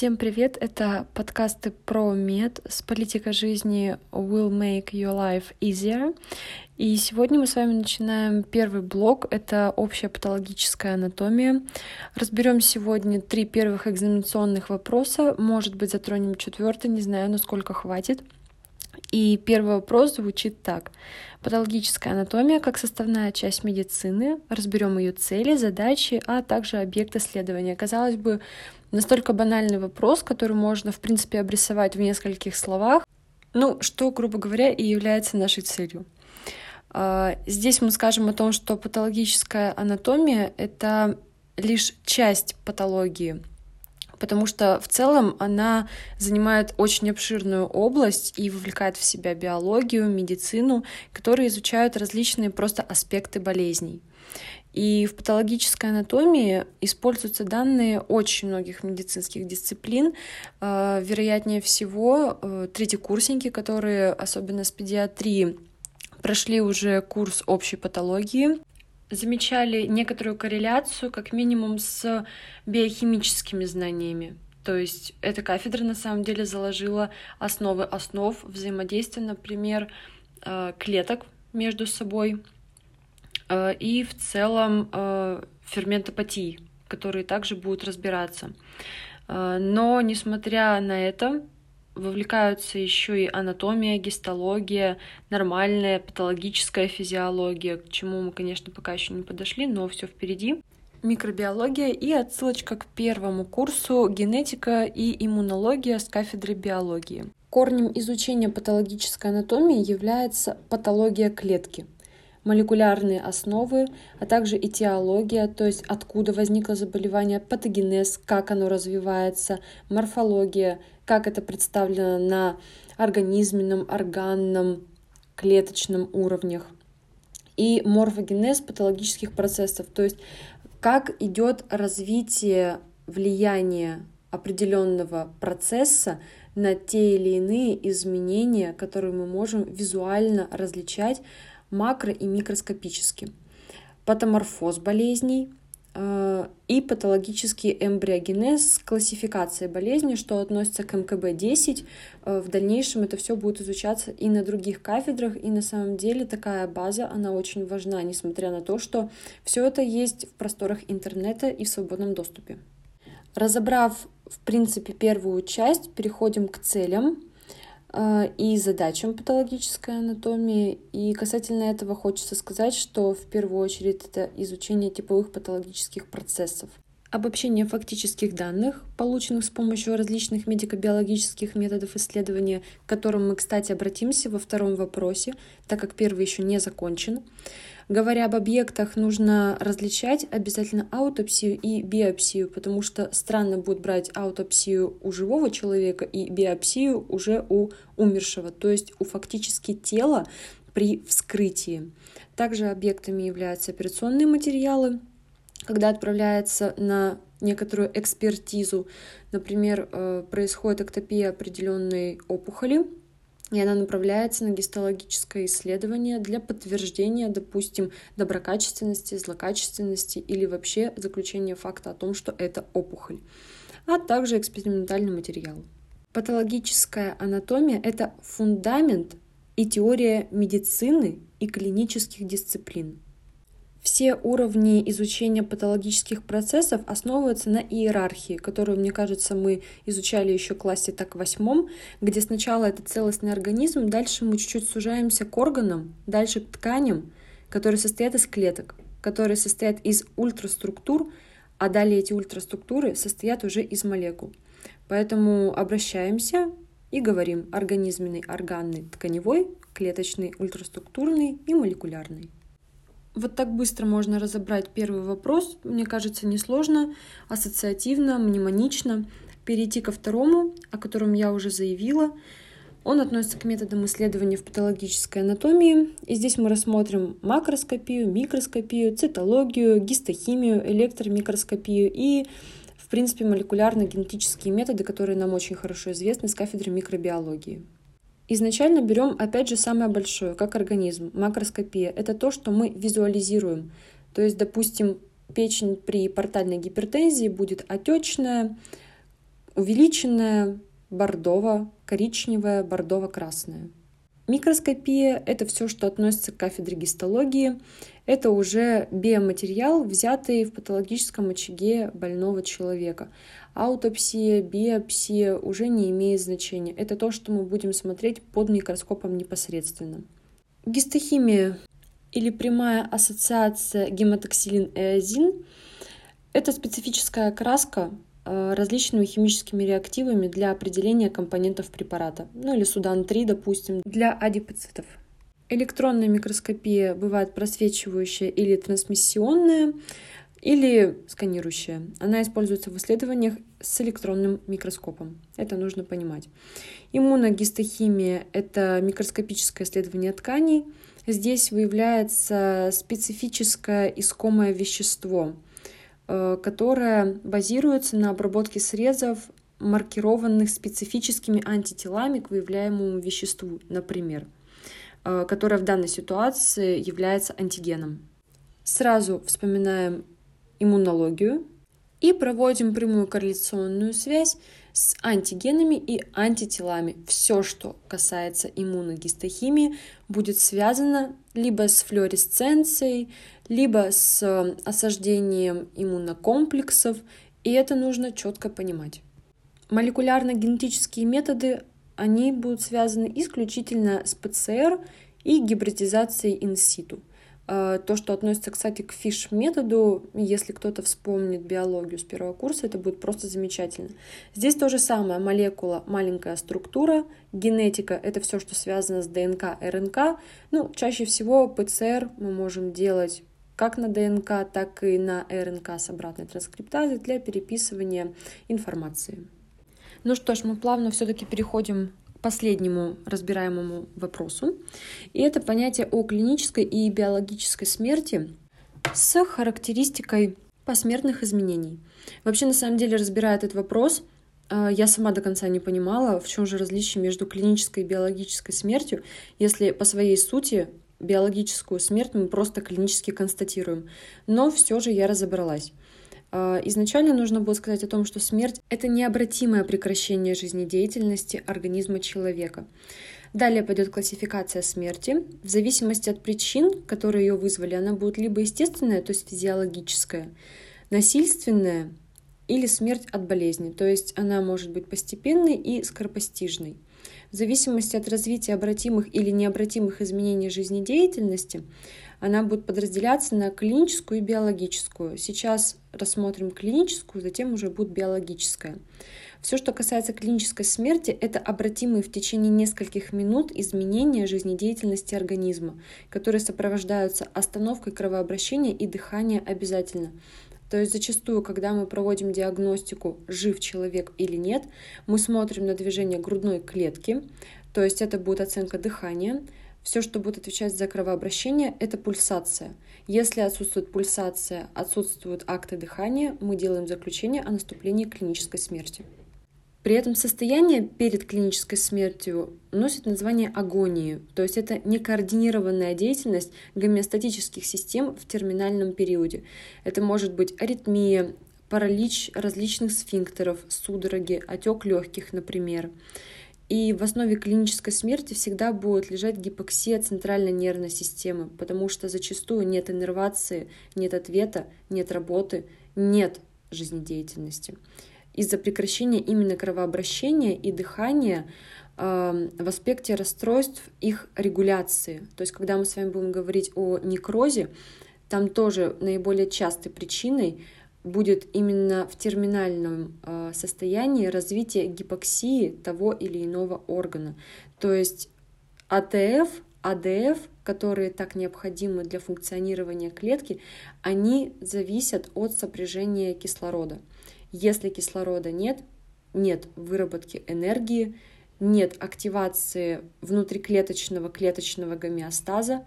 Всем привет! Это подкасты про мед с политикой жизни will make your life easier. И сегодня мы с вами начинаем первый блок. Это общая патологическая анатомия. Разберем сегодня три первых экзаменационных вопроса. Может быть, затронем четвертый, не знаю, насколько хватит. И первый вопрос звучит так. Патологическая анатомия как составная часть медицины. Разберем ее цели, задачи, а также объект исследования. Казалось бы, настолько банальный вопрос, который можно, в принципе, обрисовать в нескольких словах. Ну, что, грубо говоря, и является нашей целью. А, здесь мы скажем о том, что патологическая анатомия — это лишь часть патологии, потому что в целом она занимает очень обширную область и вовлекает в себя биологию, медицину, которые изучают различные просто аспекты болезней. И в патологической анатомии используются данные очень многих медицинских дисциплин. Э, вероятнее всего, э, третьекурсники, которые, особенно с педиатрии, прошли уже курс общей патологии, замечали некоторую корреляцию как минимум с биохимическими знаниями. То есть эта кафедра на самом деле заложила основы основ взаимодействия, например, э, клеток между собой э, и в целом э, ферментопатии, которые также будут разбираться. Но, несмотря на это, вовлекаются еще и анатомия, гистология, нормальная патологическая физиология, к чему мы, конечно, пока еще не подошли, но все впереди. Микробиология и отсылочка к первому курсу генетика и иммунология с кафедры биологии. Корнем изучения патологической анатомии является патология клетки – молекулярные основы, а также этиология, то есть откуда возникло заболевание, патогенез, как оно развивается, морфология, как это представлено на организменном, органном, клеточном уровнях. И морфогенез патологических процессов, то есть как идет развитие влияния определенного процесса на те или иные изменения, которые мы можем визуально различать макро- и микроскопически. Патоморфоз болезней э, и патологический эмбриогенез с классификацией болезней, что относится к МКБ-10. Э, в дальнейшем это все будет изучаться и на других кафедрах, и на самом деле такая база, она очень важна, несмотря на то, что все это есть в просторах интернета и в свободном доступе. Разобрав, в принципе, первую часть, переходим к целям и задачам патологической анатомии. И касательно этого хочется сказать, что в первую очередь это изучение типовых патологических процессов. Обобщение фактических данных, полученных с помощью различных медико-биологических методов исследования, к которым мы, кстати, обратимся во втором вопросе, так как первый еще не закончен. Говоря об объектах, нужно различать обязательно аутопсию и биопсию, потому что странно будет брать аутопсию у живого человека и биопсию уже у умершего, то есть у фактически тела при вскрытии. Также объектами являются операционные материалы, когда отправляется на некоторую экспертизу, например, э, происходит эктопия определенной опухоли, и она направляется на гистологическое исследование для подтверждения, допустим, доброкачественности, злокачественности или вообще заключения факта о том, что это опухоль, а также экспериментальный материал. Патологическая анатомия — это фундамент и теория медицины и клинических дисциплин. Все уровни изучения патологических процессов основываются на иерархии, которую, мне кажется, мы изучали еще в классе так восьмом, где сначала это целостный организм, дальше мы чуть-чуть сужаемся к органам, дальше к тканям, которые состоят из клеток, которые состоят из ультраструктур, а далее эти ультраструктуры состоят уже из молекул. Поэтому обращаемся и говорим организменный, органный, тканевой, клеточный, ультраструктурный и молекулярный. Вот так быстро можно разобрать первый вопрос, мне кажется, несложно, ассоциативно, мнемонично. Перейти ко второму, о котором я уже заявила. Он относится к методам исследования в патологической анатомии. И здесь мы рассмотрим макроскопию, микроскопию, цитологию, гистохимию, электромикроскопию и, в принципе, молекулярно-генетические методы, которые нам очень хорошо известны с кафедры микробиологии. Изначально берем, опять же, самое большое, как организм, макроскопия. Это то, что мы визуализируем. То есть, допустим, печень при портальной гипертензии будет отечная, увеличенная, бордово-коричневая, бордово-красная. Микроскопия — это все, что относится к кафедре гистологии. Это уже биоматериал, взятый в патологическом очаге больного человека. Аутопсия, биопсия уже не имеет значения. Это то, что мы будем смотреть под микроскопом непосредственно. Гистохимия или прямая ассоциация гематоксилин-эозин — это специфическая окраска, Э, различными химическими реактивами для определения компонентов препарата, ну или судан-3, допустим, для адипоцитов. Электронная микроскопия бывает просвечивающая или трансмиссионная, или сканирующая. Она используется в исследованиях с электронным микроскопом. Это нужно понимать. Иммуногистохимия — это микроскопическое исследование тканей. Здесь выявляется специфическое искомое вещество — Э, которая базируется на обработке срезов, маркированных специфическими антителами к выявляемому веществу, например, э, которое в данной ситуации является антигеном. Сразу вспоминаем иммунологию и проводим прямую корреляционную связь с антигенами и антителами. Все, что касается иммуногистохимии, будет связано либо с флуоресценцией, либо с э, осаждением иммунокомплексов, и это нужно четко понимать. Молекулярно-генетические методы, они будут связаны исключительно с ПЦР и гибридизацией инситу. Э, то, что относится, кстати, к фиш-методу, если кто-то вспомнит биологию с первого курса, это будет просто замечательно. Здесь то же самое. Молекула, маленькая структура, генетика — это все, что связано с ДНК, РНК. Ну, чаще всего ПЦР мы можем делать как на ДНК, так и на РНК с обратной транскриптазой для переписывания информации. Ну что ж, мы плавно все-таки переходим к последнему разбираемому вопросу. И это понятие о клинической и биологической смерти с характеристикой посмертных изменений. Вообще, на самом деле, разбирая этот вопрос, э, я сама до конца не понимала, в чем же различие между клинической и биологической смертью, если по своей сути биологическую смерть мы просто клинически констатируем. Но все же я разобралась. А, изначально нужно было сказать о том, что смерть — это необратимое прекращение жизнедеятельности организма человека. Далее пойдет классификация смерти. В зависимости от причин, которые ее вызвали, она будет либо естественная, то есть физиологическая, насильственная или смерть от болезни, то есть она может быть постепенной и скоропостижной. В зависимости от развития обратимых или необратимых изменений жизнедеятельности, она будет подразделяться на клиническую и биологическую. Сейчас рассмотрим клиническую, затем уже будет биологическая. Все, что касается клинической смерти, это обратимые в течение нескольких минут изменения жизнедеятельности организма, которые сопровождаются остановкой кровообращения и дыхания обязательно. То есть зачастую, когда мы проводим диагностику, жив человек или нет, мы смотрим на движение грудной клетки, то есть это будет оценка дыхания. Все, что будет отвечать за кровообращение, это пульсация. Если отсутствует пульсация, отсутствуют акты дыхания, мы делаем заключение о наступлении клинической смерти. При этом состояние перед клинической смертью носит название агонии, то есть это некоординированная деятельность гомеостатических систем в терминальном периоде. Это может быть аритмия, паралич различных сфинктеров, судороги, отек легких, например. И в основе клинической смерти всегда будет лежать гипоксия центральной нервной системы, потому что зачастую нет иннервации, нет ответа, нет работы, нет жизнедеятельности из-за прекращения именно кровообращения и дыхания эм, в аспекте расстройств их регуляции. То есть, когда мы с вами будем говорить о некрозе, там тоже наиболее частой причиной будет именно в терминальном э, состоянии развитие гипоксии того или иного органа. То есть АТФ, АДФ, которые так необходимы для функционирования клетки, они зависят от сопряжения кислорода. Если кислорода нет, нет выработки энергии, нет активации внутриклеточного клеточного гомеостаза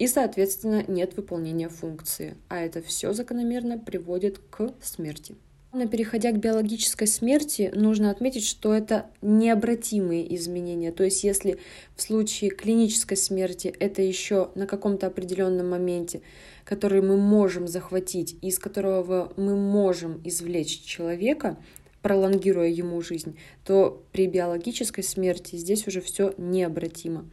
и, соответственно, нет выполнения функции. А это все закономерно приводит к смерти. Но переходя к биологической смерти, нужно отметить, что это необратимые изменения. То есть если в случае клинической смерти это еще на каком-то определенном моменте, который мы можем захватить, из которого мы можем извлечь человека, пролонгируя ему жизнь, то при биологической смерти здесь уже все необратимо.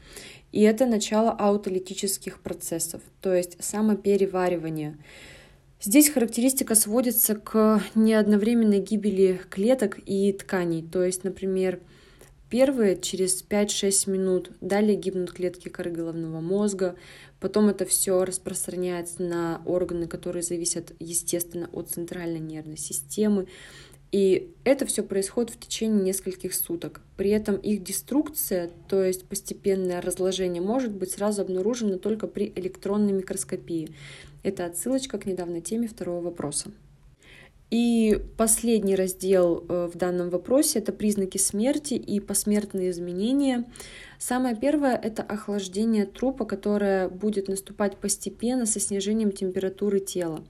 И это начало аутолитических процессов, то есть самопереваривание. Здесь характеристика сводится к неодновременной гибели клеток и тканей. То есть, например, первые через 5-6 минут, далее гибнут клетки коры головного мозга, потом это все распространяется на органы, которые зависят, естественно, от центральной нервной системы. И это все происходит в течение нескольких суток. При этом их деструкция, то есть постепенное разложение, может быть сразу обнаружено только при электронной микроскопии. Это отсылочка к недавней теме второго вопроса. И последний раздел э, в данном вопросе — это признаки смерти и посмертные изменения. Самое первое — это охлаждение трупа, которое будет наступать постепенно со снижением температуры тела.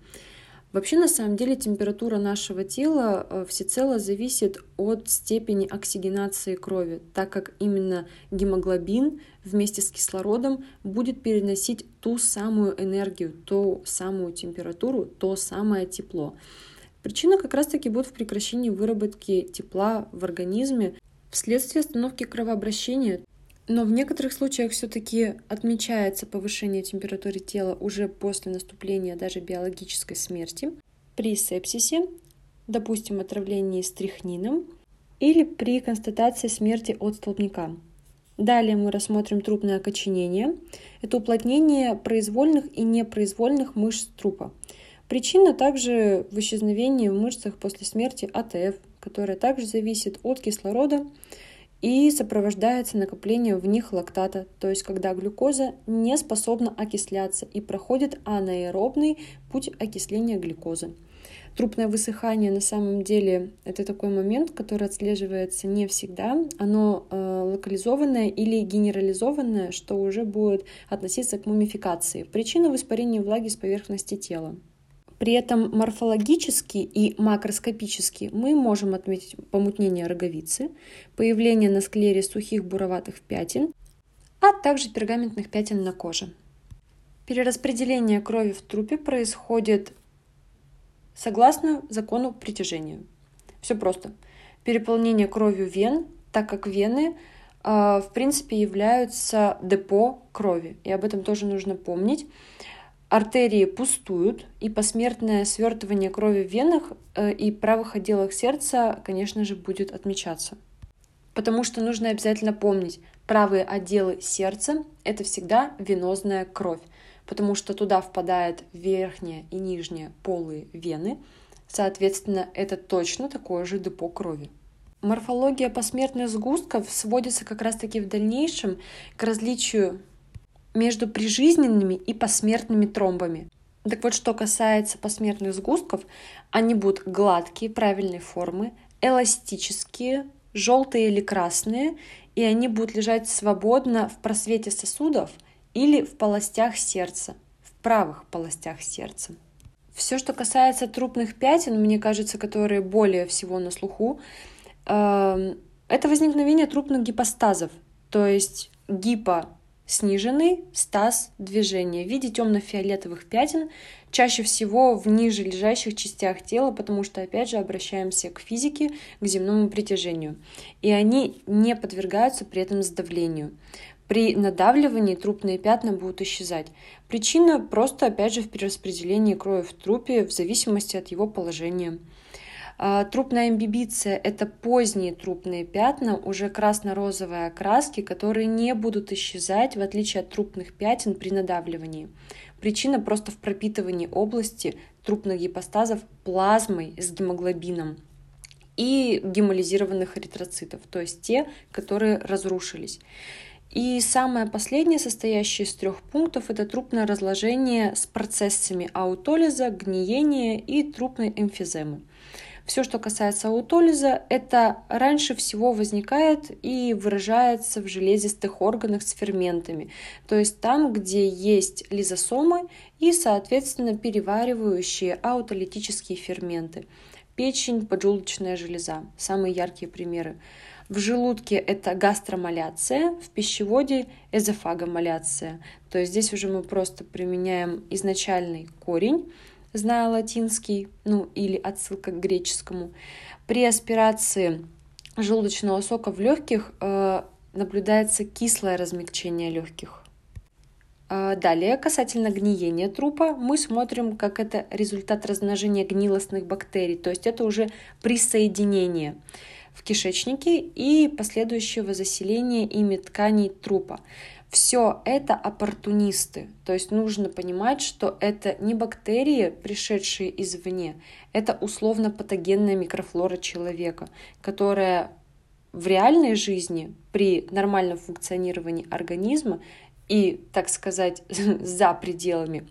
Вообще, на самом деле, температура нашего тела э, всецело зависит от степени оксигенации крови, так как именно гемоглобин вместе с кислородом будет переносить ту самую энергию, ту самую температуру, то самое тепло. Причина как раз-таки будет в прекращении выработки тепла в организме вследствие остановки кровообращения, но в некоторых случаях все-таки отмечается повышение температуры тела уже после наступления даже биологической смерти, при сепсисе, допустим, отравлении стрихнином или при констатации смерти от столбняка. Далее мы рассмотрим трупное окоченение. Это уплотнение произвольных и непроизвольных мышц трупа. Причина также в исчезновении в мышцах после смерти АТФ, которая также зависит от кислорода, и сопровождается накоплением в них лактата, то есть когда глюкоза не способна окисляться и проходит анаэробный путь окисления глюкозы. Трупное высыхание на самом деле это такой момент, который отслеживается не всегда. Оно э, локализованное или генерализованное, что уже будет относиться к мумификации. Причина в испарении влаги с поверхности тела. При этом морфологически и макроскопически мы можем отметить помутнение роговицы, появление на склере сухих буроватых пятен, а также пергаментных пятен на коже. Перераспределение крови в трупе происходит согласно закону притяжения. Все просто. Переполнение кровью вен, так как вены э, в принципе являются депо крови. И об этом тоже нужно помнить артерии пустуют, и посмертное свертывание крови в венах э, и правых отделах сердца, конечно же, будет отмечаться. Потому что нужно обязательно помнить, правые отделы сердца – это всегда венозная кровь, потому что туда впадает верхняя и нижняя полые вены, соответственно, это точно такое же депо крови. Морфология посмертных сгустков сводится как раз-таки в дальнейшем к различию между прижизненными и посмертными тромбами. Так вот, что касается посмертных сгустков, они будут гладкие, правильной формы, эластические, желтые или красные, и они будут лежать свободно в просвете сосудов или в полостях сердца, в правых полостях сердца. Все, что касается трупных пятен, мне кажется, которые более всего на слуху, эм, это возникновение трупных гипостазов, то есть гипо сниженный стаз движения в виде темно-фиолетовых пятен, чаще всего в ниже лежащих частях тела, потому что, опять же, обращаемся к физике, к земному притяжению. И они не подвергаются при этом сдавлению. При надавливании трупные пятна будут исчезать. Причина просто, опять же, в перераспределении крови в трупе в зависимости от его положения. А, трупная имбибиция – это поздние трупные пятна, уже красно-розовой окраски, которые не будут исчезать, в отличие от трупных пятен при надавливании. Причина просто в пропитывании области трупных гипостазов плазмой с гемоглобином и гемолизированных эритроцитов, то есть те, которые разрушились. И самое последнее, состоящее из трех пунктов, это трупное разложение с процессами аутолиза, гниения и трупной эмфиземы. Все, что касается аутолиза, это раньше всего возникает и выражается в железистых органах с ферментами, то есть там, где есть лизосомы и, соответственно, переваривающие аутолитические ферменты. Печень, поджелудочная железа – самые яркие примеры. В желудке это гастромаляция, в пищеводе эзофагомаляция. То есть здесь уже мы просто применяем изначальный корень, зная латинский, ну или отсылка к греческому. При аспирации желудочного сока в легких э, наблюдается кислое размягчение легких. Э, далее, касательно гниения трупа, мы смотрим, как это результат размножения гнилостных бактерий, то есть это уже присоединение в кишечнике и последующего заселения ими тканей трупа. Все это оппортунисты, то есть нужно понимать, что это не бактерии, пришедшие извне, это условно патогенная микрофлора человека, которая в реальной жизни при нормальном функционировании организма и, так сказать, за пределами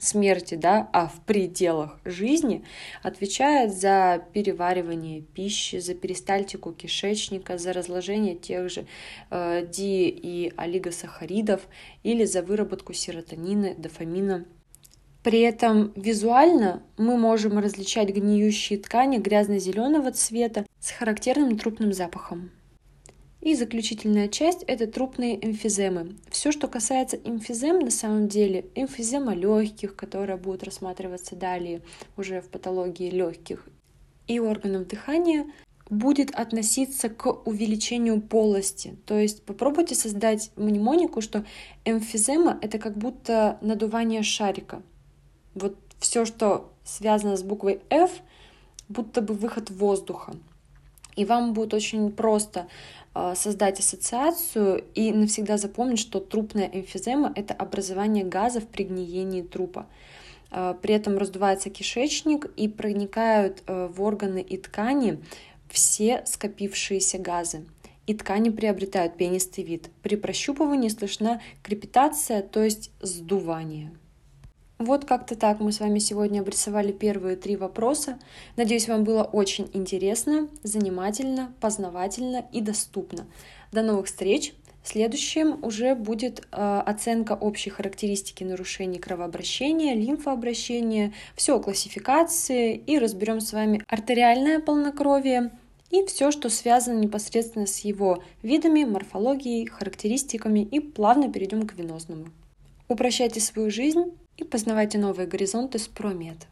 смерти, да, а в пределах жизни, отвечает за переваривание пищи, за перистальтику кишечника, за разложение тех же э, ди- и олигосахаридов или за выработку серотонина, дофамина. При этом визуально мы можем различать гниющие ткани грязно-зеленого цвета с характерным трупным запахом. И заключительная часть – это трупные эмфиземы. Все, что касается эмфизем, на самом деле, эмфизема легких, которая будет рассматриваться далее уже в патологии легких и органов дыхания, будет относиться к увеличению полости. То есть попробуйте создать мнемонику, что эмфизема — это как будто надувание шарика. Вот все, что связано с буквой F, будто бы выход воздуха. И вам будет очень просто создать ассоциацию и навсегда запомнить, что трупная эмфизема — это образование газов при гниении трупа. А, при этом раздувается кишечник и проникают а, в органы и ткани все скопившиеся газы. И ткани приобретают пенистый вид. При прощупывании слышна крепитация, то есть сдувание. Вот как-то так мы с вами сегодня обрисовали первые три вопроса. Надеюсь, вам было очень интересно, занимательно, познавательно и доступно. До новых встреч! Следующим уже будет э, оценка общей характеристики нарушений кровообращения, лимфообращения, все классификации и разберем с вами артериальное полнокровие и все, что связано непосредственно с его видами, морфологией, характеристиками и плавно перейдем к венозному. Упрощайте свою жизнь и познавайте новые горизонты с Промед.